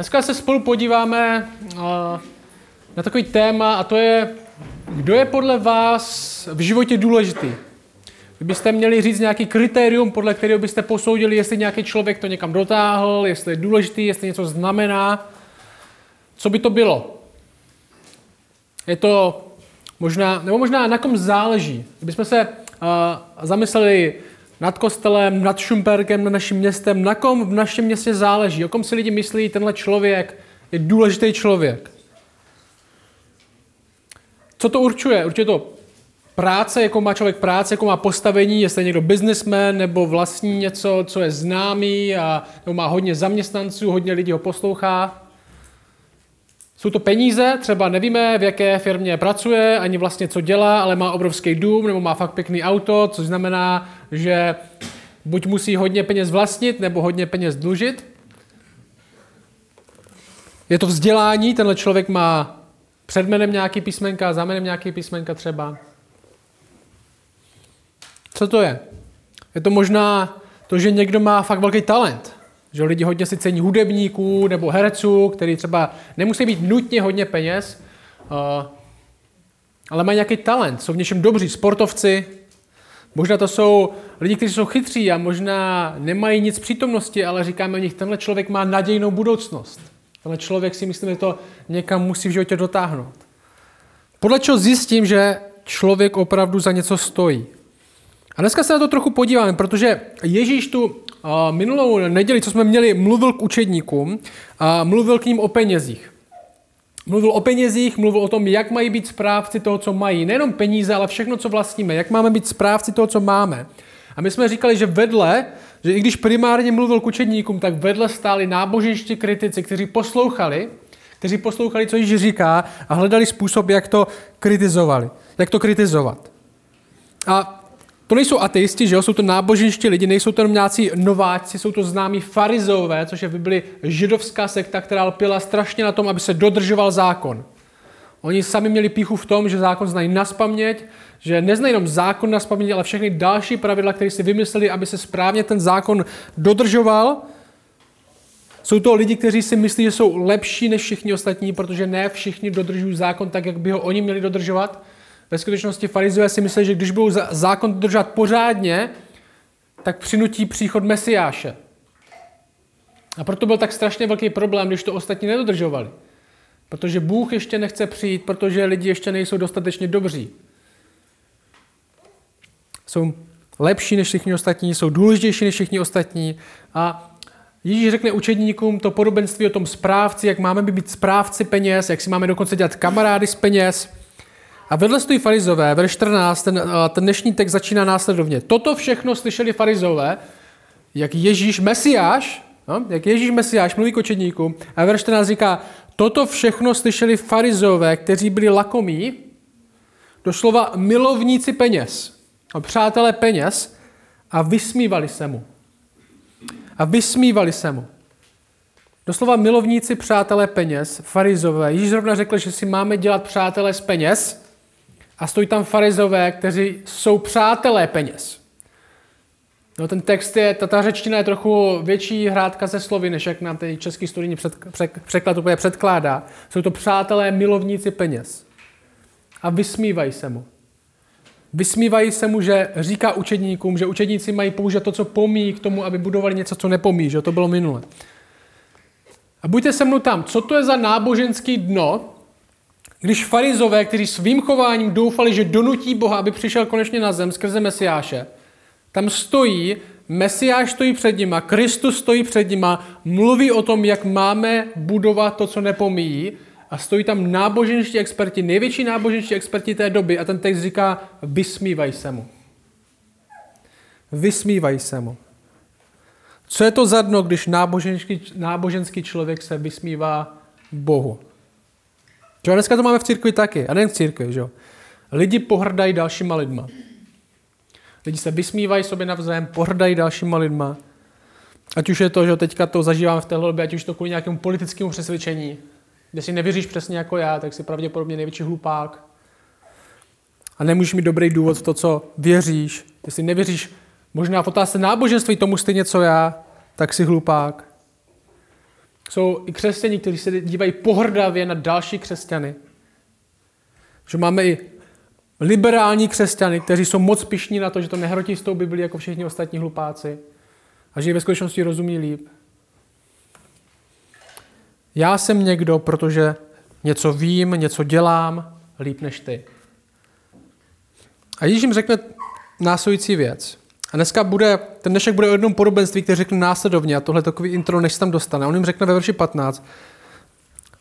Dneska se spolu podíváme na takový téma a to je, kdo je podle vás v životě důležitý. Kdybyste měli říct nějaký kritérium, podle kterého byste posoudili, jestli nějaký člověk to někam dotáhl, jestli je důležitý, jestli něco znamená, co by to bylo? Je to možná, nebo možná na kom záleží. Kdybychom se uh, zamysleli nad kostelem, nad Šumperkem, nad naším městem, na kom v našem městě záleží, o kom si lidi myslí, tenhle člověk je důležitý člověk. Co to určuje? Určuje to práce, jako má člověk práce, jako má postavení, jestli je někdo businessman nebo vlastní něco, co je známý, a, nebo má hodně zaměstnanců, hodně lidí ho poslouchá. Jsou to peníze, třeba nevíme, v jaké firmě pracuje, ani vlastně co dělá, ale má obrovský dům nebo má fakt pěkný auto, což znamená, že buď musí hodně peněz vlastnit, nebo hodně peněz dlužit. Je to vzdělání, tenhle člověk má před jménem nějaký písmenka, za jménem nějaký písmenka třeba. Co to je? Je to možná to, že někdo má fakt velký talent. Že lidi hodně si cení hudebníků nebo herců, který třeba nemusí být nutně hodně peněz, uh, ale mají nějaký talent, jsou v něčem dobří, sportovci. Možná to jsou lidi, kteří jsou chytří a možná nemají nic přítomnosti, ale říkáme o nich, tenhle člověk má nadějnou budoucnost. Tenhle člověk si myslím, že to někam musí v životě dotáhnout. Podle čeho zjistím, že člověk opravdu za něco stojí. A dneska se na to trochu podíváme, protože Ježíš tu minulou neděli, co jsme měli, mluvil k učedníkům a mluvil k ním o penězích. Mluvil o penězích, mluvil o tom, jak mají být správci toho, co mají. Nejenom peníze, ale všechno, co vlastníme. Jak máme být správci toho, co máme. A my jsme říkali, že vedle, že i když primárně mluvil k učedníkům, tak vedle stáli náboženští kritici, kteří poslouchali, kteří poslouchali, co Ježíš říká a hledali způsob, jak to kritizovali, jak to kritizovat. A to nejsou ateisti, že jo? jsou to náboženští lidi, nejsou to nějací nováci, jsou to známí farizové, což je v Bibli židovská sekta, která lpila strašně na tom, aby se dodržoval zákon. Oni sami měli píchu v tom, že zákon znají naspaměť, že neznají jenom zákon naspaměť, ale všechny další pravidla, které si vymysleli, aby se správně ten zákon dodržoval. Jsou to lidi, kteří si myslí, že jsou lepší než všichni ostatní, protože ne všichni dodržují zákon tak, jak by ho oni měli dodržovat. Ve skutečnosti farizové si mysleli, že když budou zákon držet pořádně, tak přinutí příchod Mesiáše. A proto byl tak strašně velký problém, když to ostatní nedodržovali. Protože Bůh ještě nechce přijít, protože lidi ještě nejsou dostatečně dobří. Jsou lepší než všichni ostatní, jsou důležitější než všichni ostatní. A Ježíš řekne učedníkům to podobenství o tom správci, jak máme být správci peněz, jak si máme dokonce dělat kamarády z peněz. A vedle stojí farizové, verš 14, ten, ten dnešní text začíná následovně. Toto všechno slyšeli farizové, jak Ježíš Mesiáš, no, jak Ježíš Mesiáš mluví k a verš 14 říká, toto všechno slyšeli farizové, kteří byli lakomí, doslova milovníci peněz, a přátelé peněz, a vysmívali se mu. A vysmívali se mu. Doslova milovníci přátelé peněz, farizové. Ježíš zrovna řekl, že si máme dělat přátelé z peněz, a stojí tam farizové, kteří jsou přátelé peněz. No, ten text je, ta, ta řečtina je trochu větší hrádka ze slovy, než jak nám ten český studijní před, před, překlad úplně předkládá. Jsou to přátelé milovníci peněz. A vysmívají se mu. Vysmívají se mu, že říká učedníkům, že učedníci mají použít to, co pomí k tomu, aby budovali něco, co nepomí, že to bylo minule. A buďte se mnou tam, co to je za náboženský dno, když farizové, kteří svým chováním doufali, že donutí Boha, aby přišel konečně na zem skrze Mesiáše, tam stojí, Mesiáš stojí před nima, Kristus stojí před nima, mluví o tom, jak máme budovat to, co nepomíjí a stojí tam náboženští experti, největší náboženští experti té doby a ten text říká, vysmívaj se mu. Vysmívaj se mu. Co je to za dno, když náboženský, náboženský člověk se vysmívá Bohu? Čo, dneska to máme v církvi taky, a nejen v církvi, že jo. Lidi pohrdají dalšíma lidma. Lidi se vysmívají sobě navzájem, pohrdají dalšíma lidma. Ať už je to, že teďka to zažívám v téhle době, ať už to kvůli nějakému politickému přesvědčení, kde si nevěříš přesně jako já, tak si pravděpodobně největší hlupák. A nemůžeš mít dobrý důvod v to, co věříš. Jestli nevěříš možná v otázce náboženství tomu stejně, co já, tak si hlupák. Jsou i křesťani, kteří se dívají pohrdavě na další křesťany. Že máme i liberální křesťany, kteří jsou moc pišní na to, že to nehrotí s tou Biblí jako všichni ostatní hlupáci a že ve skutečnosti rozumí líp. Já jsem někdo, protože něco vím, něco dělám líp než ty. A Ježíš jim řekne následující věc. A dneska bude, ten dnešek bude o jednom podobenství, který řekne následovně, a tohle takový intro, než se tam dostane. On jim řekne ve verši 15,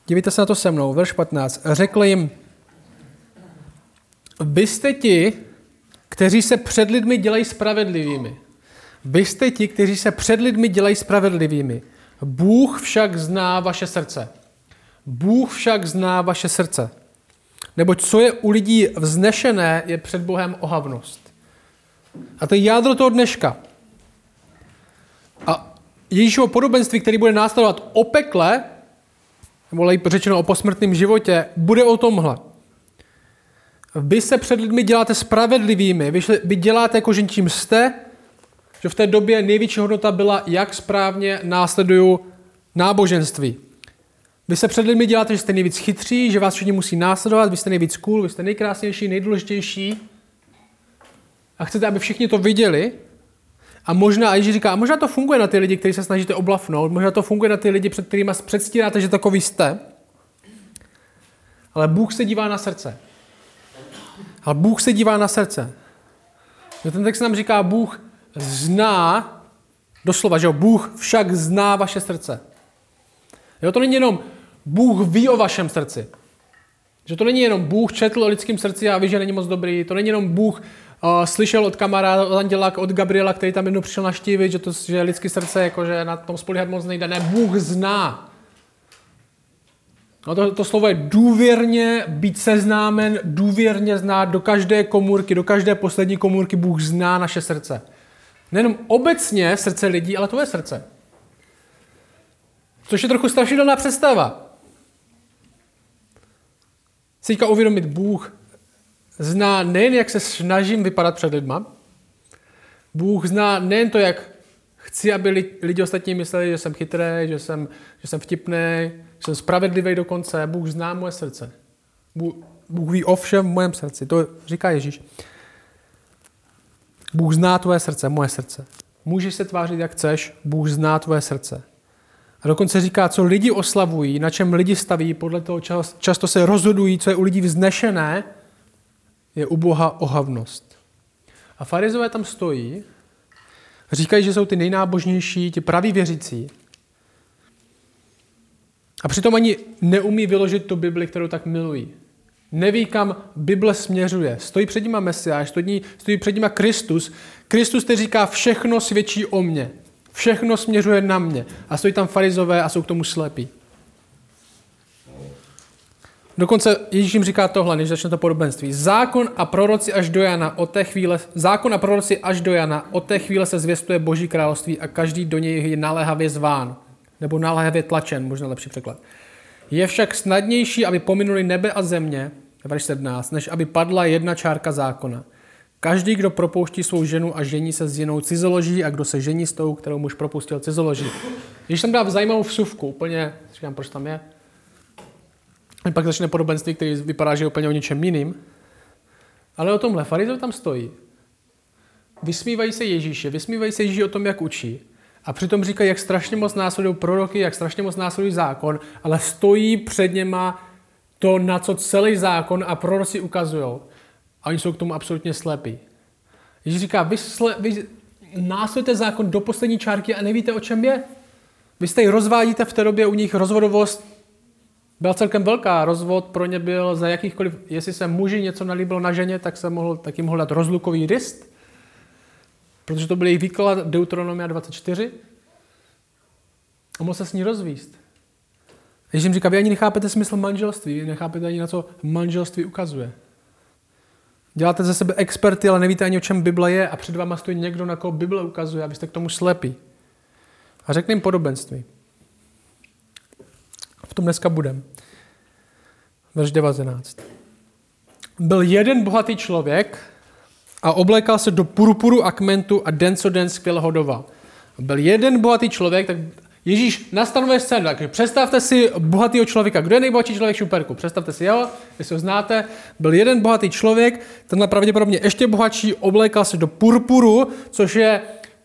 dívejte se na to se mnou, verš 15, řekl jim, vy jste ti, kteří se před lidmi dělají spravedlivými. Vy jste ti, kteří se před lidmi dělají spravedlivými. Bůh však zná vaše srdce. Bůh však zná vaše srdce. Neboť co je u lidí vznešené, je před Bohem ohavnost. A to je jádro toho dneška. A Ježíšovo podobenství, který bude následovat o pekle, nebo lépe řečeno o posmrtném životě, bude o tomhle. Vy se před lidmi děláte spravedlivými, vy, vy děláte jako, čím jste, že v té době největší hodnota byla, jak správně následují náboženství. Vy se před lidmi děláte, že jste nejvíc chytří, že vás všichni musí následovat, vy jste nejvíc cool, vy jste nejkrásnější, nejdůležitější. A chcete, aby všichni to viděli. A možná, a Ježíš říká, a možná to funguje na ty lidi, kteří se snažíte oblafnout, možná to funguje na ty lidi, před kterými předstíráte, že takový jste. Ale Bůh se dívá na srdce. Ale Bůh se dívá na srdce. Ten text nám říká, Bůh zná, doslova, že jo, Bůh však zná vaše srdce. Jo, to není jenom Bůh ví o vašem srdci. Že to není jenom Bůh četl o lidském srdci a ví, že není moc dobrý. To není jenom Bůh uh, slyšel od kamaráda, od Anděla, od Gabriela, který tam jednou přišel naštívit, že to že lidské srdce, jako, že na tom spolíhat moc nejde. Ne, Bůh zná. No to, to slovo je důvěrně být seznámen, důvěrně znát do každé komůrky, do každé poslední komůrky Bůh zná naše srdce. Nejenom obecně srdce lidí, ale tvoje srdce. Což je trochu strašidelná představa. Si uvědomit, Bůh zná nejen, jak se snažím vypadat před lidma, Bůh zná nejen to, jak chci, aby lidi ostatní mysleli, že jsem chytrý, že jsem, že jsem vtipný, že jsem spravedlivý dokonce. Bůh zná moje srdce. Bůh, Bůh ví o všem v mém srdci. To říká Ježíš. Bůh zná tvoje srdce, moje srdce. Můžeš se tvářit, jak chceš, Bůh zná tvoje srdce. A dokonce říká, co lidi oslavují, na čem lidi staví, podle toho často se rozhodují, co je u lidí vznešené, je u Boha ohavnost. A farizové tam stojí, říkají, že jsou ty nejnábožnější, ti praví věřící. A přitom ani neumí vyložit tu Bibli, kterou tak milují. Neví, kam Bible směřuje. Stojí před nima Mesiáš, stojí, stojí před nima Kristus. Kristus, který říká, všechno svědčí o mně. Všechno směřuje na mě. A stojí tam farizové a jsou k tomu slepí. Dokonce Ježíš jim říká tohle, než začne to podobenství. Zákon a proroci až do Jana od té chvíle, zákon a proroci až do Jana, od té chvíle se zvěstuje Boží království a každý do něj je naléhavě zván. Nebo naléhavě tlačen, možná lepší překlad. Je však snadnější, aby pominuli nebe a země, verš 17, než aby padla jedna čárka zákona. Každý, kdo propouští svou ženu a žení se s jinou cizoloží a kdo se žení s tou, kterou muž propustil cizoloží. Když jsem dal zajímavou vsuvku, úplně, říkám, proč tam je, pak začne podobenství, který vypadá, že je úplně o něčem jiným. Ale o tomhle, farizev tam stojí. Vysmívají se Ježíše, vysmívají se Ježíši o tom, jak učí. A přitom říkají, jak strašně moc následují proroky, jak strašně moc následují zákon, ale stojí před něma to, na co celý zákon a proroci ukazují. A oni jsou k tomu absolutně slepí. Ježíš říká, vy, sle, vy následujete zákon do poslední čárky a nevíte, o čem je. Vy jste ji rozvádíte v té době u nich rozvodovost byla celkem velká. Rozvod pro ně byl za jakýchkoliv, jestli se muži něco nalíbilo na ženě, tak se mohl, tak jim mohl dát rozlukový rist, protože to byl jejich výklad Deuteronomia 24 a mohl se s ní rozvíst. Ježíš jim říká, vy ani nechápete smysl manželství, vy nechápete ani na co manželství ukazuje. Děláte ze sebe experty, ale nevíte ani, o čem Bible je a před váma stojí někdo, na koho Bible ukazuje, abyste k tomu slepí. A řekne jim podobenství. V tom dneska budem. Verš 19. Byl jeden bohatý člověk a oblékal se do purpuru a kmentu a den co den skvěle hodoval. Byl jeden bohatý člověk, tak Ježíš nastanuje scénu, takže představte si bohatého člověka. Kdo je nejbohatší člověk Šuperku? Představte si, jo, jestli ho znáte, byl jeden bohatý člověk, tenhle pravděpodobně ještě bohatší, oblékal se do purpuru, což je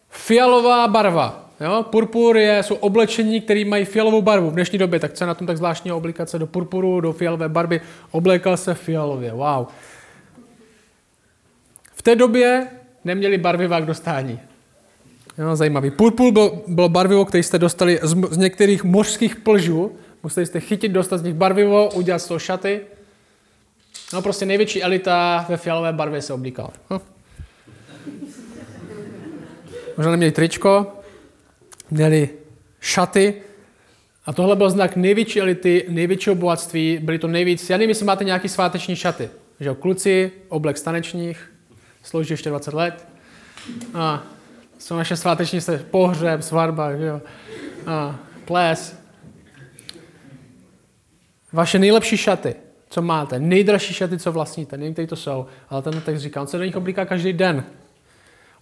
fialová barva. Jo? Purpur je, jsou oblečení, které mají fialovou barvu v dnešní době, tak co je na tom tak zvláštní oblíkat se do purpuru, do fialové barvy, oblékal se fialově, wow. V té době neměli barvivá k dostání. Jo, zajímavý. Purpur byl, bylo barvivo, které jste dostali z, z některých mořských plžů. Museli jste chytit, dostat z nich barvivo, udělat z toho šaty. No prostě největší elita ve fialové barvě se oblíkala. Hm. Možná neměli tričko, měli šaty a tohle byl znak největší elity, největšího bohatství. Byly to nejvíc, já nevím, jestli máte nějaký sváteční šaty. Že kluci, oblek stanečních, slouží ještě 20 let. A jsou naše sváteční se pohřeb, svatba, že jo. A ples. Vaše nejlepší šaty, co máte, nejdražší šaty, co vlastníte, nevím, které to jsou, ale ten text říká, on se do nich oblíká každý den.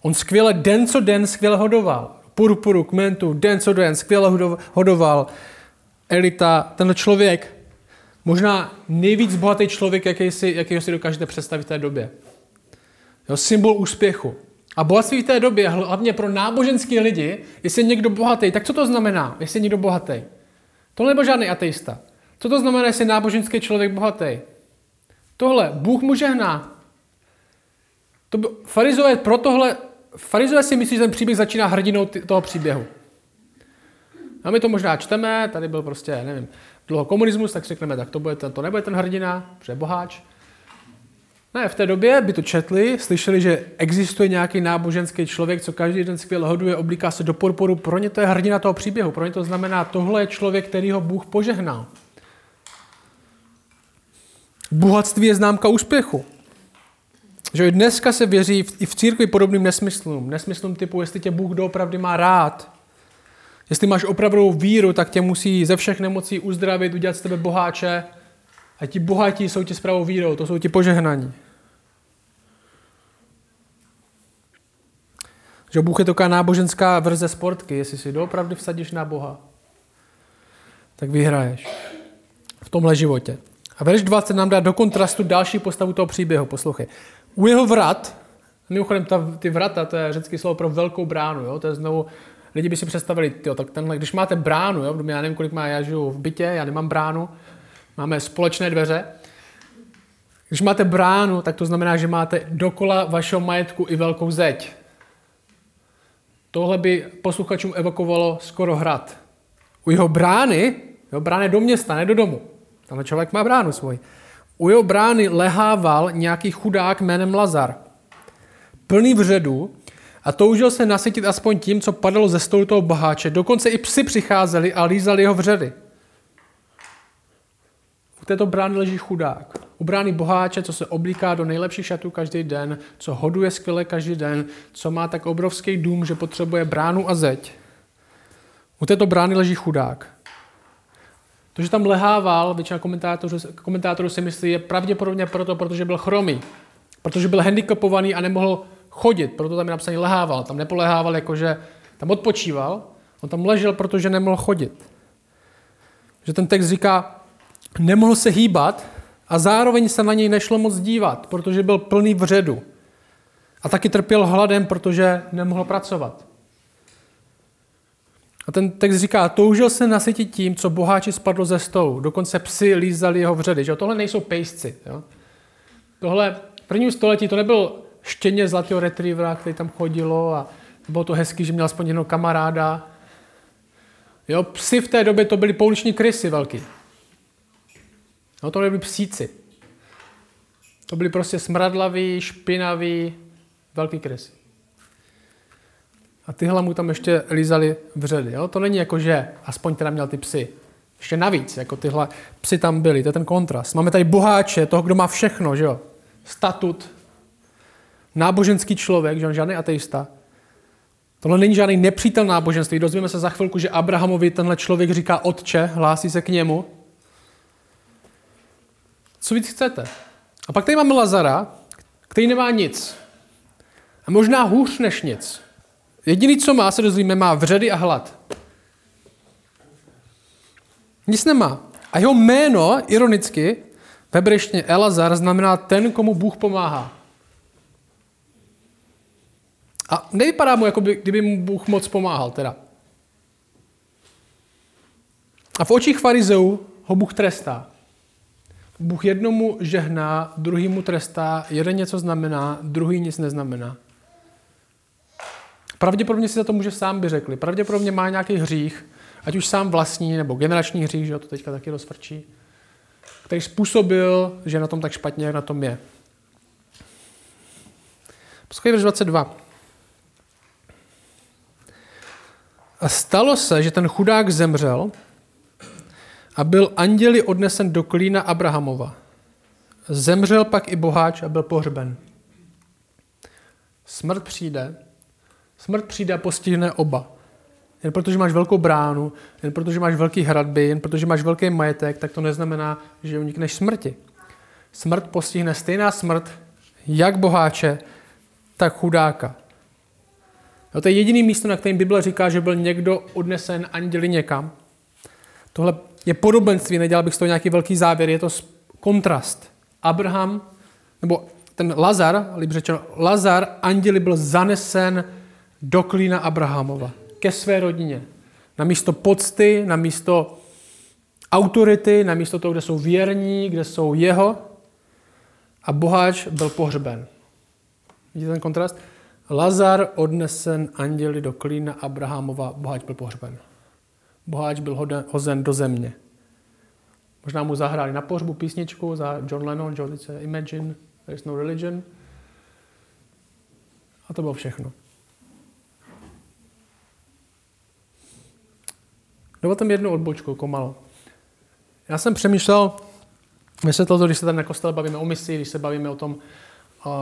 On skvěle den co den skvěle hodoval. Purpuru, kmentu, den co den skvěle hodoval. Elita, ten člověk, možná nejvíc bohatý člověk, jaký si, jakýho si dokážete představit v té době. Jo, symbol úspěchu. A bohatství v té době, hlavně pro náboženské lidi, jestli je někdo bohatý, tak co to znamená, jestli je někdo bohatý? To nebyl žádný ateista. Co to znamená, jestli je náboženský člověk bohatý? Tohle, Bůh mu žehná. To by, farizové pro tohle, farizové si myslí, že ten příběh začíná hrdinou toho příběhu. A my to možná čteme, tady byl prostě, nevím, dlouho komunismus, tak řekneme, tak to, bude ten, to nebude ten hrdina, protože je boháč. Ne, v té době by to četli, slyšeli, že existuje nějaký náboženský člověk, co každý den skvěle hoduje, oblíká se do porporu. Pro ně to je hrdina toho příběhu. Pro ně to znamená, tohle je člověk, který ho Bůh požehnal. Bohatství je známka úspěchu. Že dneska se věří i v církvi podobným nesmyslům. Nesmyslům typu, jestli tě Bůh doopravdy má rád. Jestli máš opravdovou víru, tak tě musí ze všech nemocí uzdravit, udělat z tebe boháče. A ti bohatí jsou ti s pravou vírou, to jsou ti požehnaní. Že Bůh je taková náboženská verze sportky. Jestli si doopravdy vsadíš na Boha, tak vyhraješ v tomhle životě. A verš 20 nám dá do kontrastu další postavu toho příběhu. Poslouchej. U jeho vrat, mimochodem ta, ty vrata, to je řecké slovo pro velkou bránu, jo? to je znovu, lidi by si představili, tyjo, tak tenhle, když máte bránu, jo? já nevím, kolik má, já žiju v bytě, já nemám bránu, máme společné dveře, když máte bránu, tak to znamená, že máte dokola vašeho majetku i velkou zeď. Tohle by posluchačům evokovalo skoro hrad. U jeho brány, jo, brány do města, ne do domu. Tam člověk má bránu svoji. U jeho brány lehával nějaký chudák jménem Lazar. Plný vředu a toužil se nasytit aspoň tím, co padalo ze stolu toho boháče. Dokonce i psi přicházeli a lízali jeho vředy. U této brány leží chudák. U brány boháče, co se oblíká do nejlepších šatů každý den, co hoduje skvěle každý den, co má tak obrovský dům, že potřebuje bránu a zeď. U této brány leží chudák. To, že tam lehával, většina komentátorů, komentátorů si myslí, je pravděpodobně proto, protože byl chromý. Protože byl handicapovaný a nemohl chodit, proto tam je napsaný lehával. Tam nepolehával, jakože tam odpočíval, on tam ležel, protože nemohl chodit. Že ten text říká, nemohl se hýbat a zároveň se na něj nešlo moc dívat, protože byl plný vředu. A taky trpěl hladem, protože nemohl pracovat. A ten text říká, toužil se nasytit tím, co boháči spadlo ze stolu. Dokonce psy lízali jeho vředy. Že? Tohle nejsou pejsci. Jo? Tohle v prvním století to nebyl štěně zlatého retrievera, který tam chodilo a bylo to hezký, že měl aspoň jednoho kamaráda. Jo, psy v té době to byly pouliční krysy velký. No to nebyli psíci. To byli prostě smradlaví, špinaví, velký krysy. A tyhle mu tam ještě lízali vředy. Jo? To není jako, že aspoň teda měl ty psy. Ještě navíc, jako tyhle psy tam byly. To je ten kontrast. Máme tady boháče, toho, kdo má všechno, že jo? Statut, náboženský člověk, že on žádný ateista. Tohle není žádný nepřítel náboženství. Dozvíme se za chvilku, že Abrahamovi tenhle člověk říká otče, hlásí se k němu. Co víc chcete? A pak tady máme Lazara, který nemá nic. A možná hůř než nic. Jediný, co má, se dozvíme, má vředy a hlad. Nic nemá. A jeho jméno, ironicky, v hebrejštině Elazar, znamená ten, komu Bůh pomáhá. A nevypadá mu, jako by, kdyby mu Bůh moc pomáhal teda. A v očích farizeů ho Bůh trestá. Bůh jednomu žehná, druhýmu trestá, jeden něco znamená, druhý nic neznamená. Pravděpodobně si za to může sám by řekli. Pravděpodobně má nějaký hřích, ať už sám vlastní nebo generační hřích, že to teďka taky rozfrčí, který způsobil, že na tom tak špatně, jak na tom je. Poslouchej 22. A stalo se, že ten chudák zemřel a byl anděli odnesen do klína Abrahamova. Zemřel pak i boháč a byl pohřben. Smrt přijde. Smrt přijde a postihne oba. Jen protože máš velkou bránu, jen protože máš velký hradby, jen protože máš velký majetek, tak to neznamená, že unikneš smrti. Smrt postihne stejná smrt, jak boháče, tak chudáka. No, to je jediný místo, na kterém Bible říká, že byl někdo odnesen anděli někam. Tohle je podobenství, nedělal bych z toho nějaký velký závěr, je to kontrast. Abraham, nebo ten Lazar, líp řečeno, Lazar, anděli byl zanesen do klína Abrahamova, ke své rodině. Na místo pocty, na místo autority, na místo toho, kde jsou věrní, kde jsou jeho. A boháč byl pohřben. Vidíte ten kontrast? Lazar odnesen anděli do klína Abrahamova, boháč byl pohřben. Boháč byl hozen do země. Možná mu zahráli na pohřbu písničku za John Lennon, John Imagine, There is no religion. A to bylo všechno. Dovolte mi jednu odbočku, komalo. Já jsem přemýšlel, vysvětlil to, když se tady na kostele bavíme o misi, když se bavíme o tom,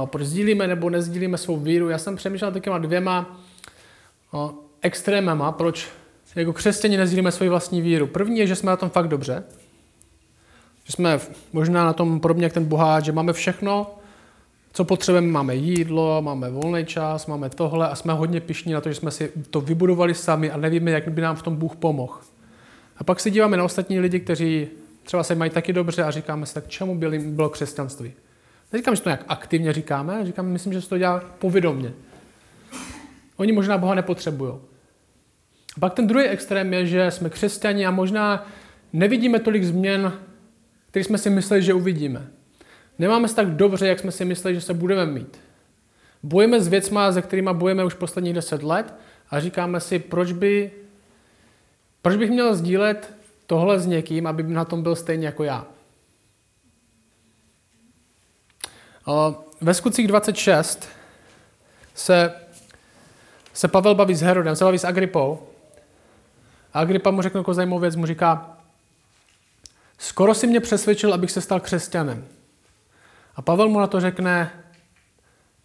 proč sdílíme nebo nezdílíme svou víru. Já jsem přemýšlel takýma dvěma extrémama, proč jako křesťani nezdílíme svoji vlastní víru. První je, že jsme na tom fakt dobře. Že jsme možná na tom podobně jak ten boháč, že máme všechno, co potřebujeme. Máme jídlo, máme volný čas, máme tohle a jsme hodně pišní na to, že jsme si to vybudovali sami a nevíme, jak by nám v tom Bůh pomohl. A pak se díváme na ostatní lidi, kteří třeba se mají taky dobře a říkáme si, tak čemu bylo křesťanství? Neříkám, že to nějak aktivně říkáme, říkám, myslím, že se to dělá povědomně. Oni možná Boha nepotřebují. A pak ten druhý extrém je, že jsme křesťani a možná nevidíme tolik změn, které jsme si mysleli, že uvidíme. Nemáme se tak dobře, jak jsme si mysleli, že se budeme mít. Bojeme s věcma, se kterými bojeme už posledních deset let a říkáme si, proč, by, proč bych měl sdílet tohle s někým, aby na tom byl stejně jako já. Ve skutcích 26 se, se Pavel baví s Herodem, se baví s Agripou. A Agripa mu řekne jako zajímavou věc, mu říká, skoro si mě přesvědčil, abych se stal křesťanem. A Pavel mu na to řekne,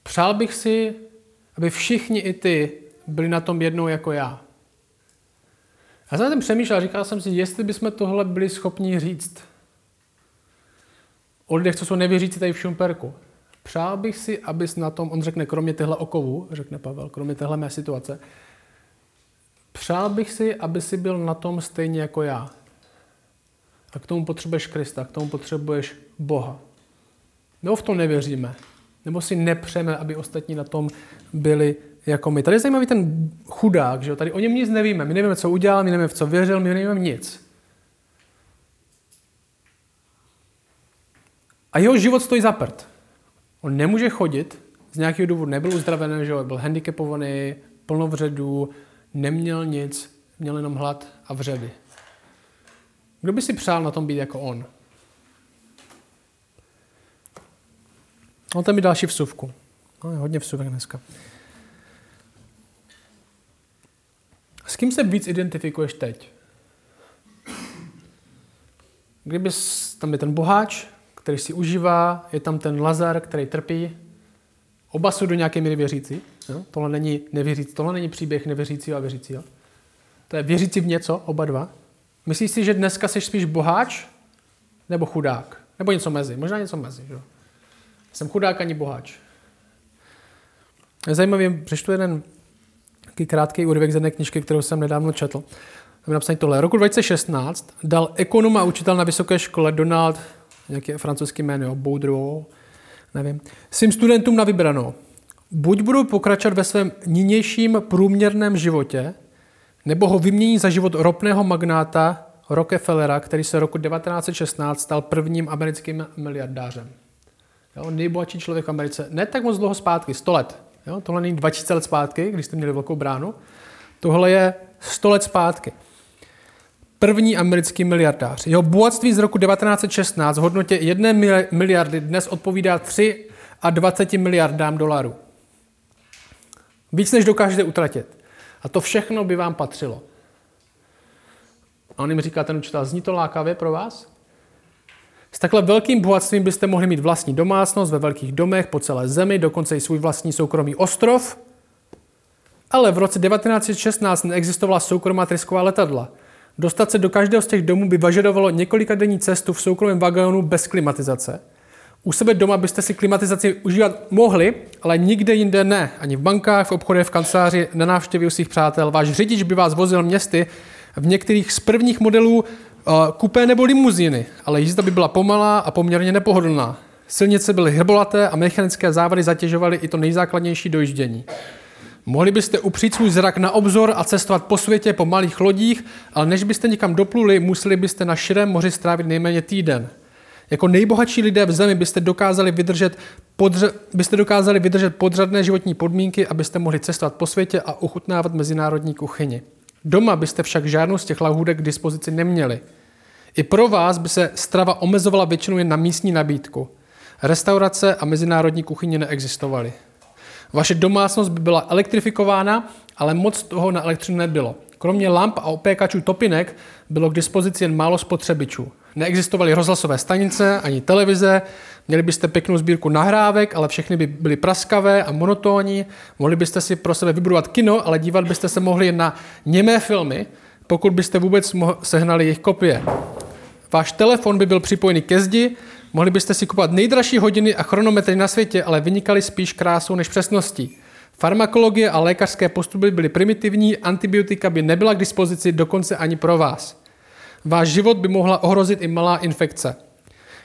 přál bych si, aby všichni i ty byli na tom jednou jako já. Já jsem na tím přemýšlel, říkal jsem si, jestli bychom tohle byli schopni říct o lidech, co jsou nevěřící tady v Šumperku. Přál bych si, abys na tom, on řekne, kromě těchto okovů, řekne Pavel, kromě téhle mé situace, přál bych si, aby si byl na tom stejně jako já. A k tomu potřebuješ Krista, k tomu potřebuješ Boha. Nebo v tom nevěříme. Nebo si nepřeme, aby ostatní na tom byli jako my. Tady je zajímavý ten chudák, že jo? Tady o něm nic nevíme. My nevíme, co udělal, my nevíme, v co věřil, my nevíme nic. A jeho život stojí za prd. On nemůže chodit, z nějakého důvodu nebyl uzdravený, že jo? byl handicapovaný, plno vředů, neměl nic, měl jenom hlad a vředy. Kdo by si přál na tom být jako on? No, tam mi další vsuvku. No, je hodně vsuvek dneska. S kým se víc identifikuješ teď? Kdyby tam je ten boháč, který si užívá, je tam ten Lazar, který trpí. Oba jsou do nějaké míry věřící. Jo? Tohle není nevěřící, tohle není příběh nevěřícího a věřícího. To je věřící v něco, oba dva. Myslíš si, že dneska jsi spíš boháč nebo chudák? Nebo něco mezi? Možná něco mezi. Jo? Jsem chudák ani boháč. Je zajímavý, přečtu jeden takový krátký úryvek z jedné knižky, kterou jsem nedávno četl. Tam je napsané tohle. Roku 2016 dal ekonom a učitel na vysoké škole Donald, nějaký francouzský jméno, Boudreau, nevím, svým studentům na vybranou. Buď budou pokračovat ve svém nynějším průměrném životě, nebo ho vymění za život ropného magnáta Rockefellera, který se roku 1916 stal prvním americkým miliardářem. Jo, nejbohatší člověk v Americe. Ne tak moc dlouho zpátky, 100 let. Jo, tohle není 2000 let zpátky, když jste měli velkou bránu. Tohle je 100 let zpátky. První americký miliardář. Jeho bohatství z roku 1916 v hodnotě 1 miliardy dnes odpovídá 3 a 20 miliardám dolarů. Víc, než dokážete utratit. A to všechno by vám patřilo. A on jim říká ten učitel, zní to lákavě pro vás? S takhle velkým bohatstvím byste mohli mít vlastní domácnost ve velkých domech po celé zemi, dokonce i svůj vlastní soukromý ostrov. Ale v roce 1916 neexistovala soukromá trysková letadla. Dostat se do každého z těch domů by vyžadovalo několika denní cestu v soukromém vagónu bez klimatizace. U sebe doma byste si klimatizaci užívat mohli, ale nikde jinde ne. Ani v bankách, v obchodech, v kanceláři, na návštěvě u svých přátel. Váš řidič by vás vozil městy v některých z prvních modelů kupé nebo limuzíny, ale jízda by byla pomalá a poměrně nepohodlná. Silnice byly hrbolaté a mechanické závady zatěžovaly i to nejzákladnější dojíždění. Mohli byste upřít svůj zrak na obzor a cestovat po světě po malých lodích, ale než byste někam dopluli, museli byste na širém moři strávit nejméně týden. Jako nejbohatší lidé v zemi byste dokázali vydržet, podře- byste dokázali vydržet podřadné životní podmínky, abyste mohli cestovat po světě a ochutnávat mezinárodní kuchyni. Doma byste však žádnou z těch lahůdek k dispozici neměli. I pro vás by se strava omezovala většinou jen na místní nabídku. Restaurace a mezinárodní kuchyně neexistovaly. Vaše domácnost by byla elektrifikována, ale moc toho na elektřinu nebylo. Kromě lamp a opékačů topinek bylo k dispozici jen málo spotřebičů. Neexistovaly rozhlasové stanice ani televize, měli byste pěknou sbírku nahrávek, ale všechny by byly praskavé a monotónní. Mohli byste si pro sebe vybudovat kino, ale dívat byste se mohli na němé filmy, pokud byste vůbec sehnali jejich kopie. Váš telefon by byl připojený ke zdi, mohli byste si kupovat nejdražší hodiny a chronometry na světě, ale vynikaly spíš krásou než přesností. Farmakologie a lékařské postupy byly primitivní, antibiotika by nebyla k dispozici dokonce ani pro vás. Váš život by mohla ohrozit i malá infekce.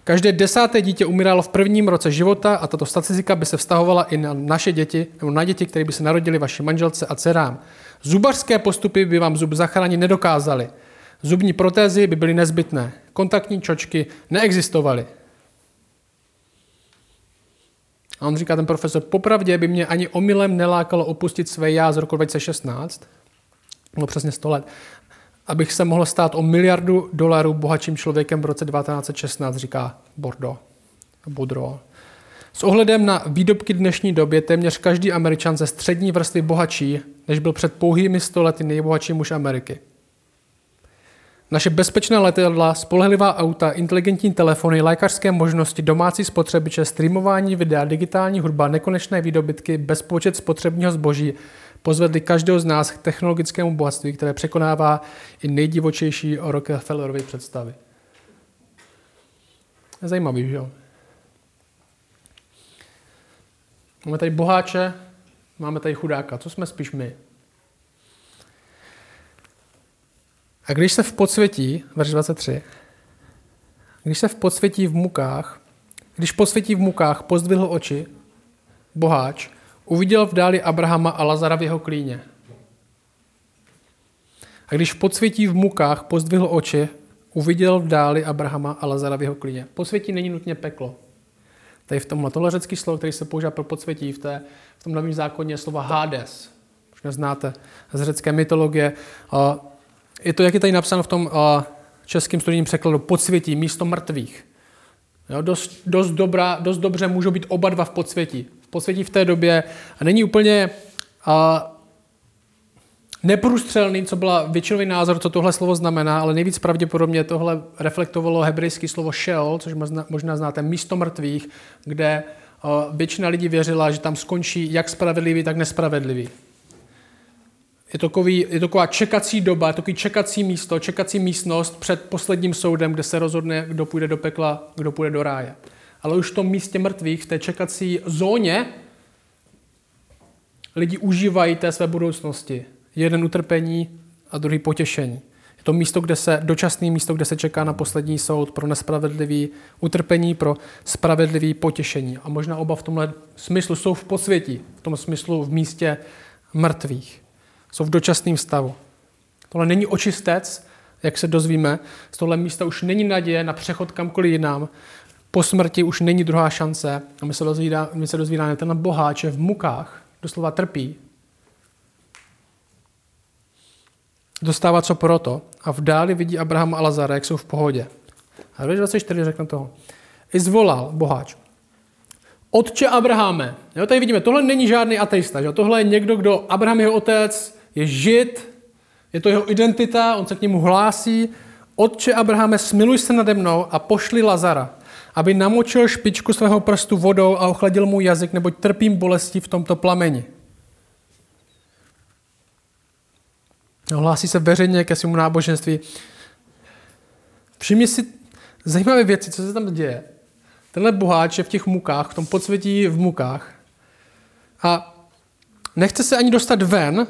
Každé desáté dítě umíralo v prvním roce života a tato statistika by se vztahovala i na naše děti, nebo na děti, které by se narodili vaši manželce a dcerám. Zubařské postupy by vám zub zachránit nedokázaly. Zubní protézy by byly nezbytné. Kontaktní čočky neexistovaly. A on říká, ten profesor, popravdě by mě ani omylem nelákalo opustit své já z roku 2016, no přesně 100 let, abych se mohl stát o miliardu dolarů bohatším člověkem v roce 1916, říká Bordo. Budro. S ohledem na výdobky dnešní době téměř každý američan ze střední vrstvy bohatší, než byl před pouhými stolety nejbohatší muž Ameriky. Naše bezpečná letadla, spolehlivá auta, inteligentní telefony, lékařské možnosti, domácí spotřebiče, streamování videa, digitální hudba, nekonečné výdobytky, bezpočet spotřebního zboží pozvedli každého z nás k technologickému bohatství, které překonává i nejdivočejší Rockefellerovy představy. Zajímavý, že jo? Máme tady boháče, máme tady chudáka. Co jsme spíš my? A když se v podsvětí, verš 23, když se v podsvětí v mukách, když posvětí v mukách pozdvihl oči, boháč, uviděl v dáli Abrahama a Lazara v jeho klíně. A když v podsvětí v mukách pozdvihl oči, uviděl v dáli Abrahama a Lazara v jeho klíně. Podsvětí není nutně peklo. Tady v tomhle, tohle řecký slovo, který se používá pro podsvětí, v, té, v tom novém zákoně je slova Hades. Už neznáte z řecké mytologie. Je to, jak je tady napsáno v tom českém studijním překladu, podsvětí, místo mrtvých. Jo, dost, dost, dobrá, dost dobře můžou být oba dva v podsvětí. V podsvětí v té době a není úplně a, neprůstřelný, co byla většinový názor, co tohle slovo znamená, ale nejvíc pravděpodobně tohle reflektovalo hebrejské slovo Sheol, což možná znáte, místo mrtvých, kde většina lidí věřila, že tam skončí jak spravedlivý, tak nespravedlivý. Je, to takový, je to taková čekací doba, je to takový čekací místo, čekací místnost před posledním soudem, kde se rozhodne, kdo půjde do pekla, kdo půjde do ráje. Ale už v tom místě mrtvých, v té čekací zóně, lidi užívají té své budoucnosti. Jeden utrpení a druhý potěšení. Je to místo, kde se, dočasné místo, kde se čeká na poslední soud pro nespravedlivý utrpení, pro spravedlivý potěšení. A možná oba v tomhle smyslu jsou v posvětí, v tom smyslu v místě mrtvých. Jsou v dočasném stavu. Tohle není očistec, jak se dozvíme. Z tohle místa už není naděje na přechod kamkoliv jinam. Po smrti už není druhá šance. A my se, dozvídá, my se dozvídáme, ten boháč je v mukách, doslova trpí. Dostává co proto. A v dáli vidí Abraham a Lazara, jak jsou v pohodě. A 24 řekne toho. I zvolal boháč. Otče Abraháme. Jo, tady vidíme, tohle není žádný ateista. Že? Tohle je někdo, kdo Abraham jeho otec, je žid, je to jeho identita, on se k němu hlásí. Otče Abrahame, smiluj se nade mnou a pošli Lazara, aby namočil špičku svého prstu vodou a ochladil mu jazyk, neboť trpím bolestí v tomto plameni. Hlásí se veřejně ke svému náboženství. Všimni si zajímavé věci, co se tam děje. Tenhle boháč je v těch mukách, v tom podsvětí v mukách. A nechce se ani dostat ven,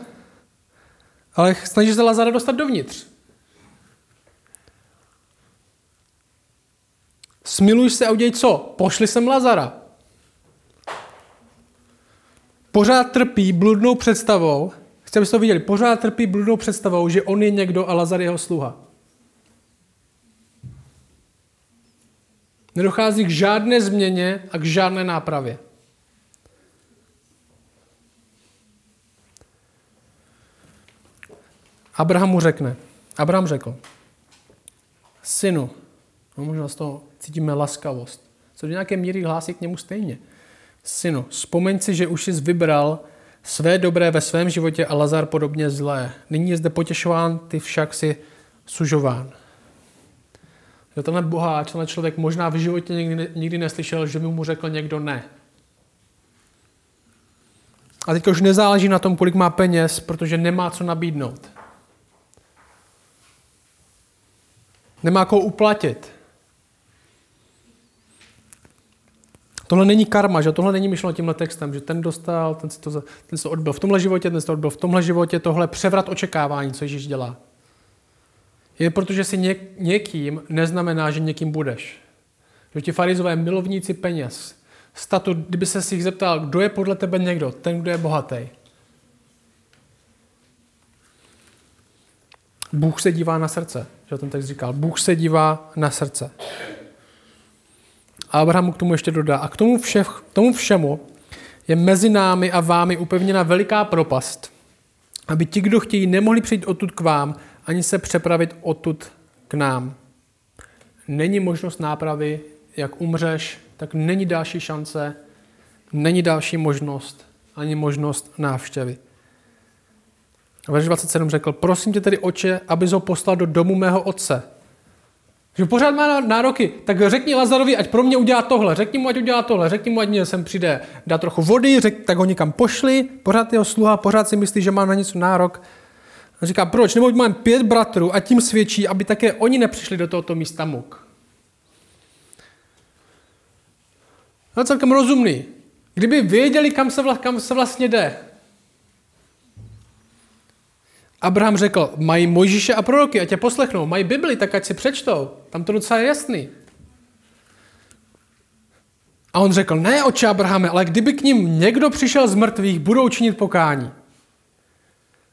ale snaží se Lazara dostat dovnitř. Smiluj se a uděj co? Pošli sem Lazara. Pořád trpí bludnou představou, chci, abyste to viděli, pořád trpí bludnou představou, že on je někdo a Lazar jeho sluha. Nedochází k žádné změně a k žádné nápravě. Abraham mu řekne, Abraham řekl, synu, no možná z toho cítíme laskavost, co do nějaké míry hlásí k němu stejně. Synu, vzpomeň si, že už jsi vybral své dobré ve svém životě a Lazar podobně zlé. Nyní je zde potěšován, ty však si sužován. Že tenhle boháč, tenhle člověk možná v životě nikdy, nikdy neslyšel, že by mu řekl někdo ne. A teď už nezáleží na tom, kolik má peněz, protože nemá co nabídnout. Nemá koho uplatit. Tohle není karma, že tohle není myšleno tímhle textem, že ten dostal, ten si to, ten si to odbil v tomhle životě, ten si to odbil v tomhle životě, tohle převrat očekávání, co Ježíš dělá. Je protože si něk, někým neznamená, že někým budeš. Že ti farizové milovníci peněz. Statu, kdyby se si jich zeptal, kdo je podle tebe někdo, ten, kdo je bohatý. Bůh se dívá na srdce, že ten text říkal. Bůh se dívá na srdce. A Abraham mu k tomu ještě dodá. A k tomu, vše, tomu všemu je mezi námi a vámi upevněna veliká propast, aby ti, kdo chtějí, nemohli přijít odtud k vám, ani se přepravit odtud k nám. Není možnost nápravy, jak umřeš, tak není další šance, není další možnost, ani možnost návštěvy. A verš 27 řekl, prosím tě tedy, oče, aby ho poslal do domu mého otce, že pořád má nároky, tak řekni Lazarovi, ať pro mě udělá tohle, řekni mu, ať udělá tohle, řekni mu, ať mě sem přijde, dá trochu vody, řek, tak ho někam pošli, pořád jeho sluha, pořád si myslí, že má na něco nárok. A říká, proč? Nebo mám pět bratrů a tím svědčí, aby také oni nepřišli do tohoto místa muk. No celkem rozumný. Kdyby věděli, kam se, vla, kam se vlastně jde, Abraham řekl, mají Mojžíše a proroky, ať tě poslechnou, mají Bibli, tak ať si přečtou. Tam to docela je jasný. A on řekl, ne oče Abrahame, ale kdyby k ním někdo přišel z mrtvých, budou činit pokání.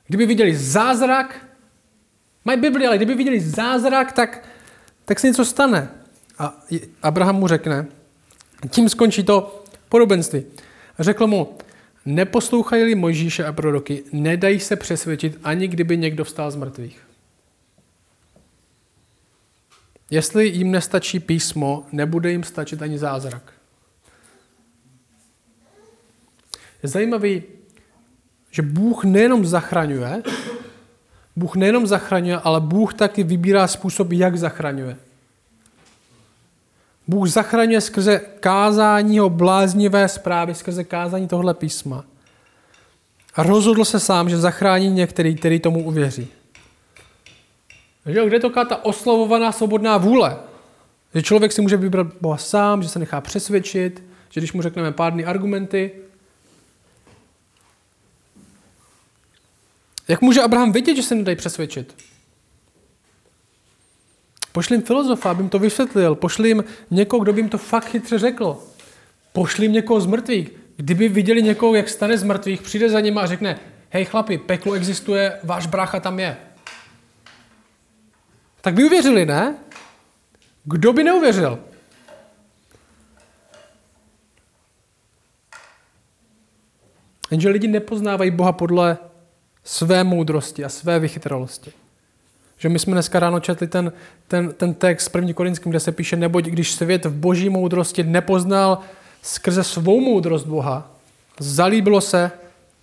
Kdyby viděli zázrak, mají Bibli, ale kdyby viděli zázrak, tak, tak se něco stane. A Abraham mu řekne, tím skončí to podobenství. Řekl mu, Neposlouchají-li Mojžíše a proroky, nedají se přesvědčit, ani kdyby někdo vstal z mrtvých. Jestli jim nestačí písmo, nebude jim stačit ani zázrak. Je zajímavý, že Bůh nejenom zachraňuje, Bůh nejenom zachraňuje, ale Bůh taky vybírá způsob, jak zachraňuje. Bůh zachraňuje skrze kázání o bláznivé zprávy, skrze kázání tohle písma. A rozhodl se sám, že zachrání některý, který tomu uvěří. Takže kde je to ta oslavovaná svobodná vůle? Že člověk si může vybrat Boha sám, že se nechá přesvědčit, že když mu řekneme pár argumenty, jak může Abraham vědět, že se nedají přesvědčit? Pošli jim filozofa, aby jim to vysvětlil. Pošli jim někoho, kdo by jim to fakt chytře řekl. Pošli jim někoho z mrtvých. Kdyby viděli někoho, jak stane z mrtvých, přijde za nimi a řekne, hej chlapi, peklo existuje, váš brácha tam je. Tak by uvěřili, ne? Kdo by neuvěřil? Jenže lidi nepoznávají Boha podle své moudrosti a své vychytralosti. Že my jsme dneska ráno četli ten, ten, ten text 1. Korinským, kde se píše, neboť když svět v boží moudrosti nepoznal skrze svou moudrost Boha, zalíbilo se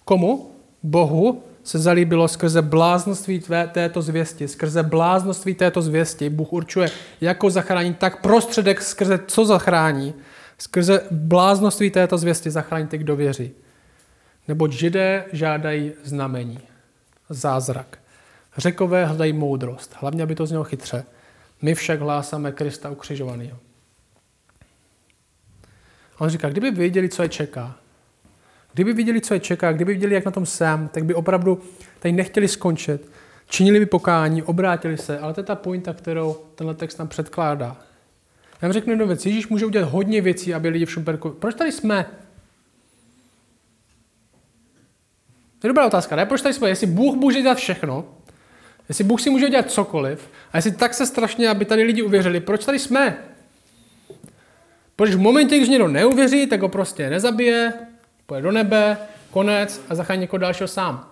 komu? Bohu se zalíbilo skrze bláznoství tvé, této zvěsti. Skrze bláznoství této zvěsti Bůh určuje, jako zachrání, tak prostředek skrze co zachrání. Skrze bláznoství této zvěsti zachrání ty, kdo věří. Neboť židé žádají znamení, zázrak. Řekové hledají moudrost, hlavně, aby to znělo chytře. My však hlásáme Krista ukřižovaného. A on říká, kdyby věděli, co je čeká, kdyby viděli, co je čeká, kdyby viděli, jak na tom jsem, tak by opravdu tady nechtěli skončit, činili by pokání, obrátili se, ale to je ta pointa, kterou tenhle text nám předkládá. Já vám řeknu jednu věc, Ježíš může udělat hodně věcí, aby lidi v Šumperku... Proč tady jsme? To je dobrá otázka, ne? Proč tady jsme? Jestli Bůh může dělat všechno, jestli Bůh si může dělat cokoliv, a jestli tak se strašně, aby tady lidi uvěřili, proč tady jsme? Protože v momentě, když někdo neuvěří, tak ho prostě nezabije, pojede do nebe, konec a zachrání někoho dalšího sám.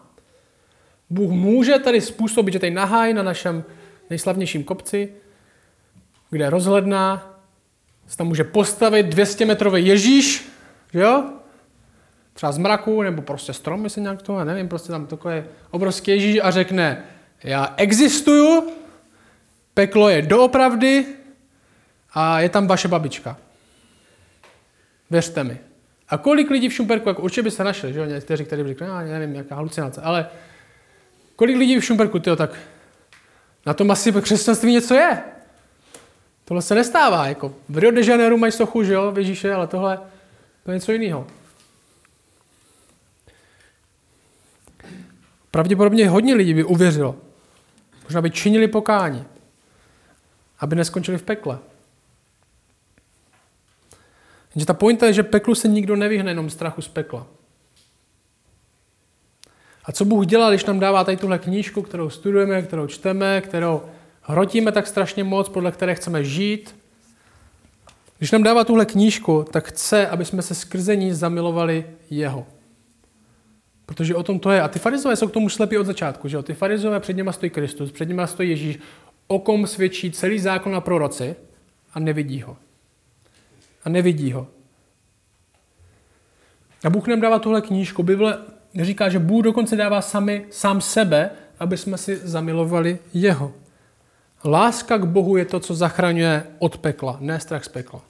Bůh může tady způsobit, že tady nahaj na našem nejslavnějším kopci, kde rozhledná, se tam může postavit 200 metrový Ježíš, že jo? Třeba z mraku, nebo prostě strom, myslím nějak to, nevím, prostě tam takový obrovský Ježíš a řekne, já existuju, peklo je doopravdy a je tam vaše babička. Věřte mi. A kolik lidí v Šumperku, jako určitě by se našli, že jo, někteří, kteří by řekli, no, nevím, jaká halucinace, ale kolik lidí v Šumperku, tyjo, tak na tom asi křesťanství něco je. Tohle se nestává, jako v Rio de Janeiro mají sochu, že jo, Ježíše, ale tohle to je něco jiného. Pravděpodobně hodně lidí by uvěřilo. Možná by činili pokání, aby neskončili v pekle. Jenže ta pointa je, že peklu se nikdo nevyhne jenom strachu z pekla. A co Bůh dělá, když nám dává tady tuhle knížku, kterou studujeme, kterou čteme, kterou hrotíme tak strašně moc, podle které chceme žít. Když nám dává tuhle knížku, tak chce, aby jsme se skrze ní zamilovali jeho. Protože o tom to je. A ty farizové jsou k tomu slepí od začátku. Že jo? Ty farizové před nimi stojí Kristus, před nimi stojí Ježíš, o kom svědčí celý zákon a proroci a nevidí ho a nevidí ho. A Bůh nám dává tuhle knížku. Bible říká, že Bůh dokonce dává sami, sám sebe, aby jsme si zamilovali jeho. Láska k Bohu je to, co zachraňuje od pekla, ne strach z pekla.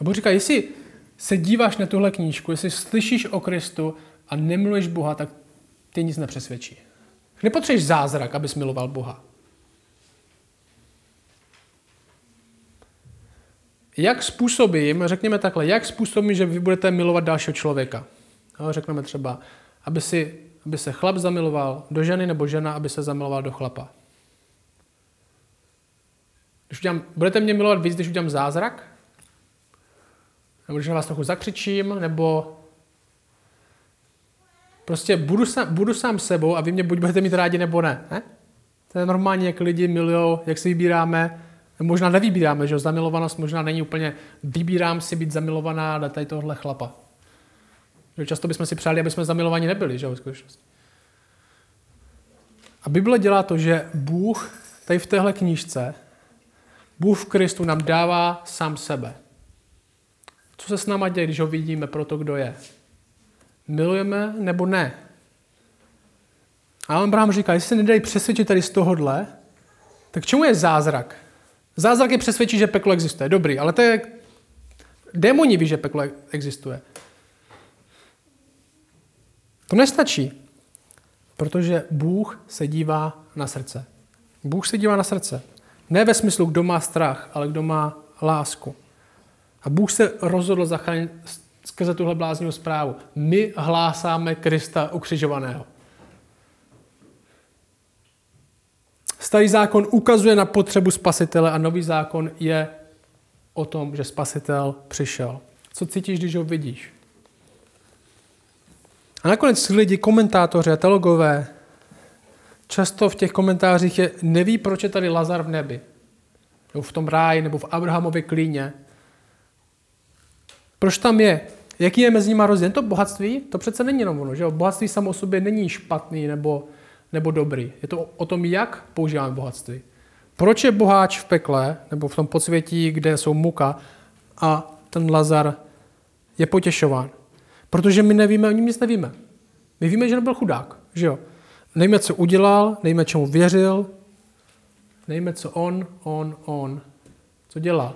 A Bůh říká, jestli se díváš na tuhle knížku, jestli slyšíš o Kristu a nemiluješ Boha, tak ty nic nepřesvědčí. Nepotřebuješ zázrak, abys miloval Boha. jak způsobím, řekněme takhle, jak způsobím, že vy budete milovat dalšího člověka. No, řekneme třeba, aby, si, aby se chlap zamiloval do ženy nebo žena, aby se zamiloval do chlapa. Když udělám, budete mě milovat víc, když udělám zázrak? Nebo když na vás trochu zakřičím? Nebo prostě budu, sám, budu sám sebou a vy mě buď budete mít rádi nebo ne. ne? To je normálně, jak lidi milují, jak si vybíráme Možná nevybíráme, že zamilovanost možná není úplně vybírám si být zamilovaná na tady tohle chlapa. Že často bychom si přáli, aby jsme zamilovaní nebyli, že v skutečnosti. A Bible dělá to, že Bůh tady v téhle knížce, Bůh v Kristu nám dává sám sebe. Co se s náma děje, když ho vidíme pro to, kdo je? Milujeme nebo ne? A Abraham říká, jestli se nedají přesvědčit tady z tohohle, tak čemu je zázrak? Zázrak je přesvědčit, že peklo existuje. Dobrý, ale to je... Démoni ví, že peklo existuje. To nestačí, protože Bůh se dívá na srdce. Bůh se dívá na srdce. Ne ve smyslu, kdo má strach, ale kdo má lásku. A Bůh se rozhodl zachránit skrze tuhle bláznivou zprávu. My hlásáme Krista ukřižovaného. Starý zákon ukazuje na potřebu spasitele a nový zákon je o tom, že spasitel přišel. Co cítíš, když ho vidíš? A nakonec lidi, komentátoři a teologové, často v těch komentářích je, neví, proč je tady Lazar v nebi. Nebo v tom ráji, nebo v Abrahamově klíně. Proč tam je? Jaký je mezi nimi rozdíl? To bohatství, to přece není jenom ono, že Bohatství samo o sobě není špatný nebo, nebo dobrý. Je to o tom, jak používáme bohatství. Proč je boháč v pekle, nebo v tom podsvětí, kde jsou muka, a ten Lazar je potěšován? Protože my nevíme, o něm nic nevíme. My víme, že nebyl chudák, že jo? Nejme, co udělal, nejme, čemu věřil, nejme, co on, on, on, co dělá.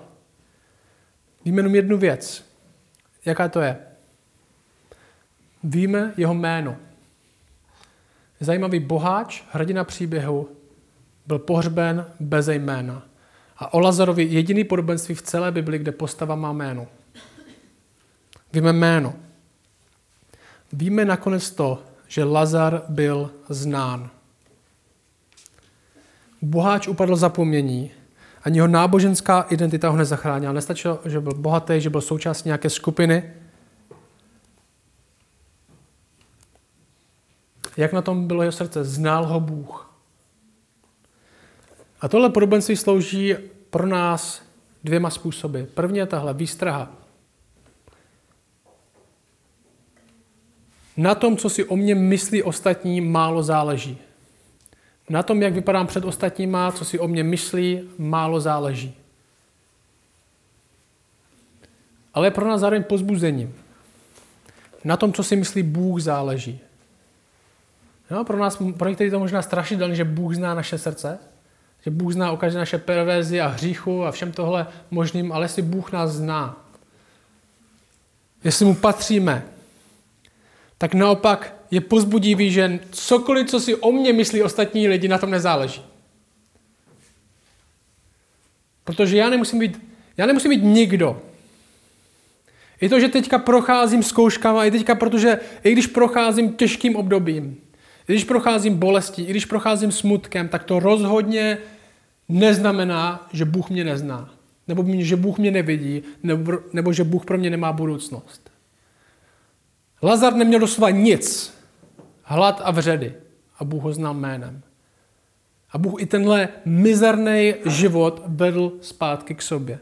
Víme jenom jednu věc. Jaká to je? Víme jeho jméno. Zajímavý boháč, hrdina příběhu, byl pohřben bez jména. A o Lazarovi jediný podobenství v celé Bibli, kde postava má jméno. Víme jméno. Víme nakonec to, že Lazar byl znán. Boháč upadl zapomnění, ani jeho náboženská identita ho nezachránila. Nestačilo, že byl bohatý, že byl součástí nějaké skupiny. Jak na tom bylo jeho srdce? Znal ho Bůh. A tohle podobenství slouží pro nás dvěma způsoby. První je tahle výstraha. Na tom, co si o mě myslí ostatní, málo záleží. Na tom, jak vypadám před ostatníma, co si o mě myslí, málo záleží. Ale je pro nás zároveň pozbuzením. Na tom, co si myslí Bůh, záleží. No, pro nás, pro některý to možná strašidelné, že Bůh zná naše srdce, že Bůh zná o každé naše perverzi a hříchu a všem tohle možným, ale jestli Bůh nás zná, jestli mu patříme, tak naopak je pozbudivý, že cokoliv, co si o mě myslí ostatní lidi, na tom nezáleží. Protože já nemusím být, já nemusím být nikdo. I to, že teďka procházím zkouškama, i teďka, protože i když procházím těžkým obdobím, i když procházím bolestí, i když procházím smutkem, tak to rozhodně neznamená, že Bůh mě nezná. Nebo že Bůh mě nevidí, nebo, nebo že Bůh pro mě nemá budoucnost. Lazar neměl doslova nic. Hlad a vředy. A Bůh ho znal jménem. A Bůh i tenhle mizerný život vedl zpátky k sobě.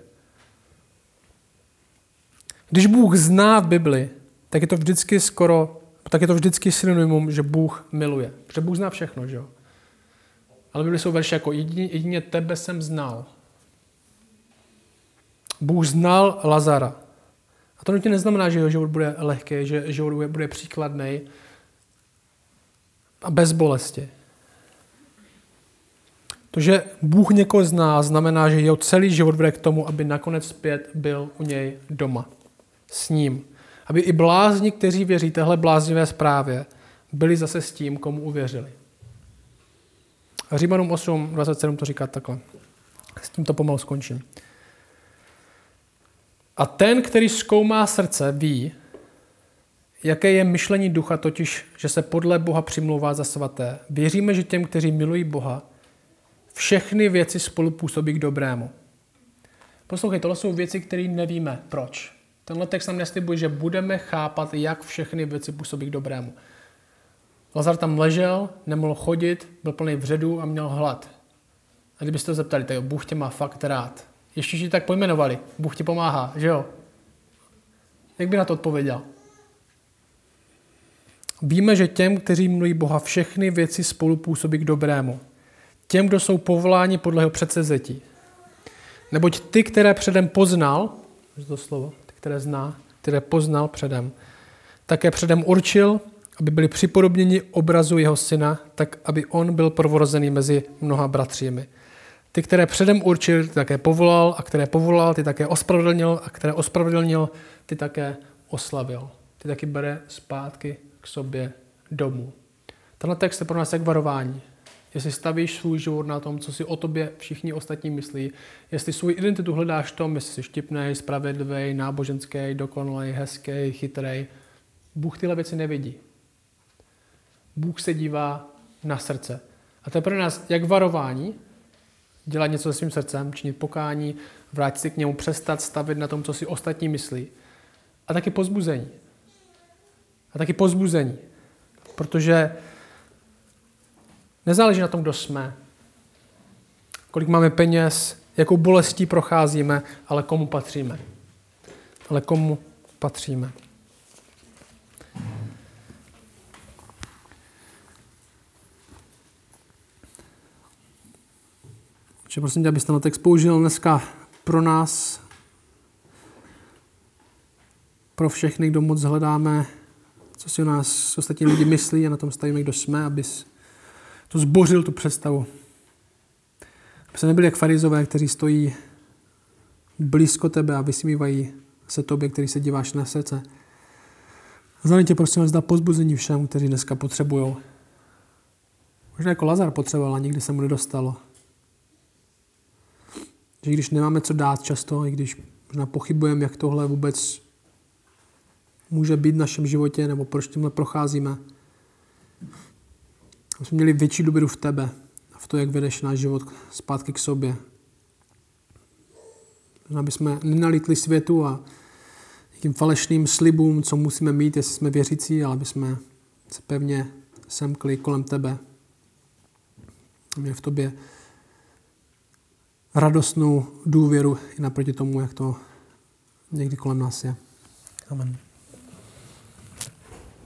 Když Bůh zná v Bibli, tak je to vždycky skoro, tak je to vždycky synonymum, že Bůh miluje. Protože Bůh zná všechno, že jo? Ale Bibli jsou verše jako jedině, jedině tebe jsem znal. Bůh znal Lazara. A to nutně neznamená, že jeho život bude lehký, že život bude příkladný a bez bolesti. To, že Bůh někoho zná, znamená, že jeho celý život vede k tomu, aby nakonec zpět byl u něj doma. S ním. Aby i blázni, kteří věří téhle bláznivé zprávě, byli zase s tím, komu uvěřili. Římanům 8, 27 to říká takhle. S tím to pomalu skončím. A ten, který zkoumá srdce, ví, jaké je myšlení ducha, totiž, že se podle Boha přimlouvá za svaté. Věříme, že těm, kteří milují Boha, všechny věci spolupůsobí k dobrému. Poslouchej, tohle jsou věci, které nevíme. Proč? Tenhle text nám neslibuje, že budeme chápat, jak všechny věci působí k dobrému. Lazar tam ležel, nemohl chodit, byl plný vředu a měl hlad. A kdybyste to zeptali, tak Bůh tě má fakt rád. Ještě ti tak pojmenovali. Bůh ti pomáhá, že jo? Jak by na to odpověděl? Víme, že těm, kteří mluví Boha, všechny věci spolu působí k dobrému. Těm, kdo jsou povoláni podle jeho předsezetí. Neboť ty, které předem poznal, to slovo, ty, které zná, které poznal předem, také předem určil, aby byli připodobněni obrazu jeho syna, tak aby on byl prvorozený mezi mnoha bratřími. Ty, které předem určil, ty také povolal, a které povolal, ty také ospravedlnil, a které ospravedlnil, ty také oslavil. Ty taky bere zpátky k sobě domů. Tenhle text je pro nás jak varování. Jestli stavíš svůj život na tom, co si o tobě všichni ostatní myslí, jestli svůj identitu hledáš v tom, jestli jsi štipný, spravedlivý, náboženský, dokonalý, hezký, chytrý, Bůh tyhle věci nevidí. Bůh se dívá na srdce. A to je pro nás jak varování, dělat něco se svým srdcem, činit pokání, vrátit se k němu, přestat stavit na tom, co si ostatní myslí. A taky pozbuzení. A taky pozbuzení. Protože nezáleží na tom, kdo jsme, kolik máme peněz, jakou bolestí procházíme, ale komu patříme. Ale komu patříme. Že prosím tě, abyste na text použil dneska pro nás, pro všechny, kdo moc hledáme, co si o nás ostatní lidi myslí a na tom stavíme, kdo jsme, abys to zbořil, tu představu. Aby se nebyli jak farizové, kteří stojí blízko tebe a vysmívají se tobě, který se díváš na srdce. Zároveň tě prosím, zda pozbuzení všem, kteří dneska potřebují. Možná jako Lazar potřeboval a nikdy se mu nedostalo. Že když nemáme co dát často, i když možná pochybujeme, jak tohle vůbec může být v našem životě, nebo proč tímhle procházíme, aby jsme měli větší důvěru v tebe a v to, jak vedeš náš život zpátky k sobě. Aby jsme nenalitli světu a nějakým falešným slibům, co musíme mít, jestli jsme věřící, ale aby jsme se pevně semkli kolem tebe. Měli v tobě radostnou důvěru i naproti tomu, jak to někdy kolem nás je. Amen.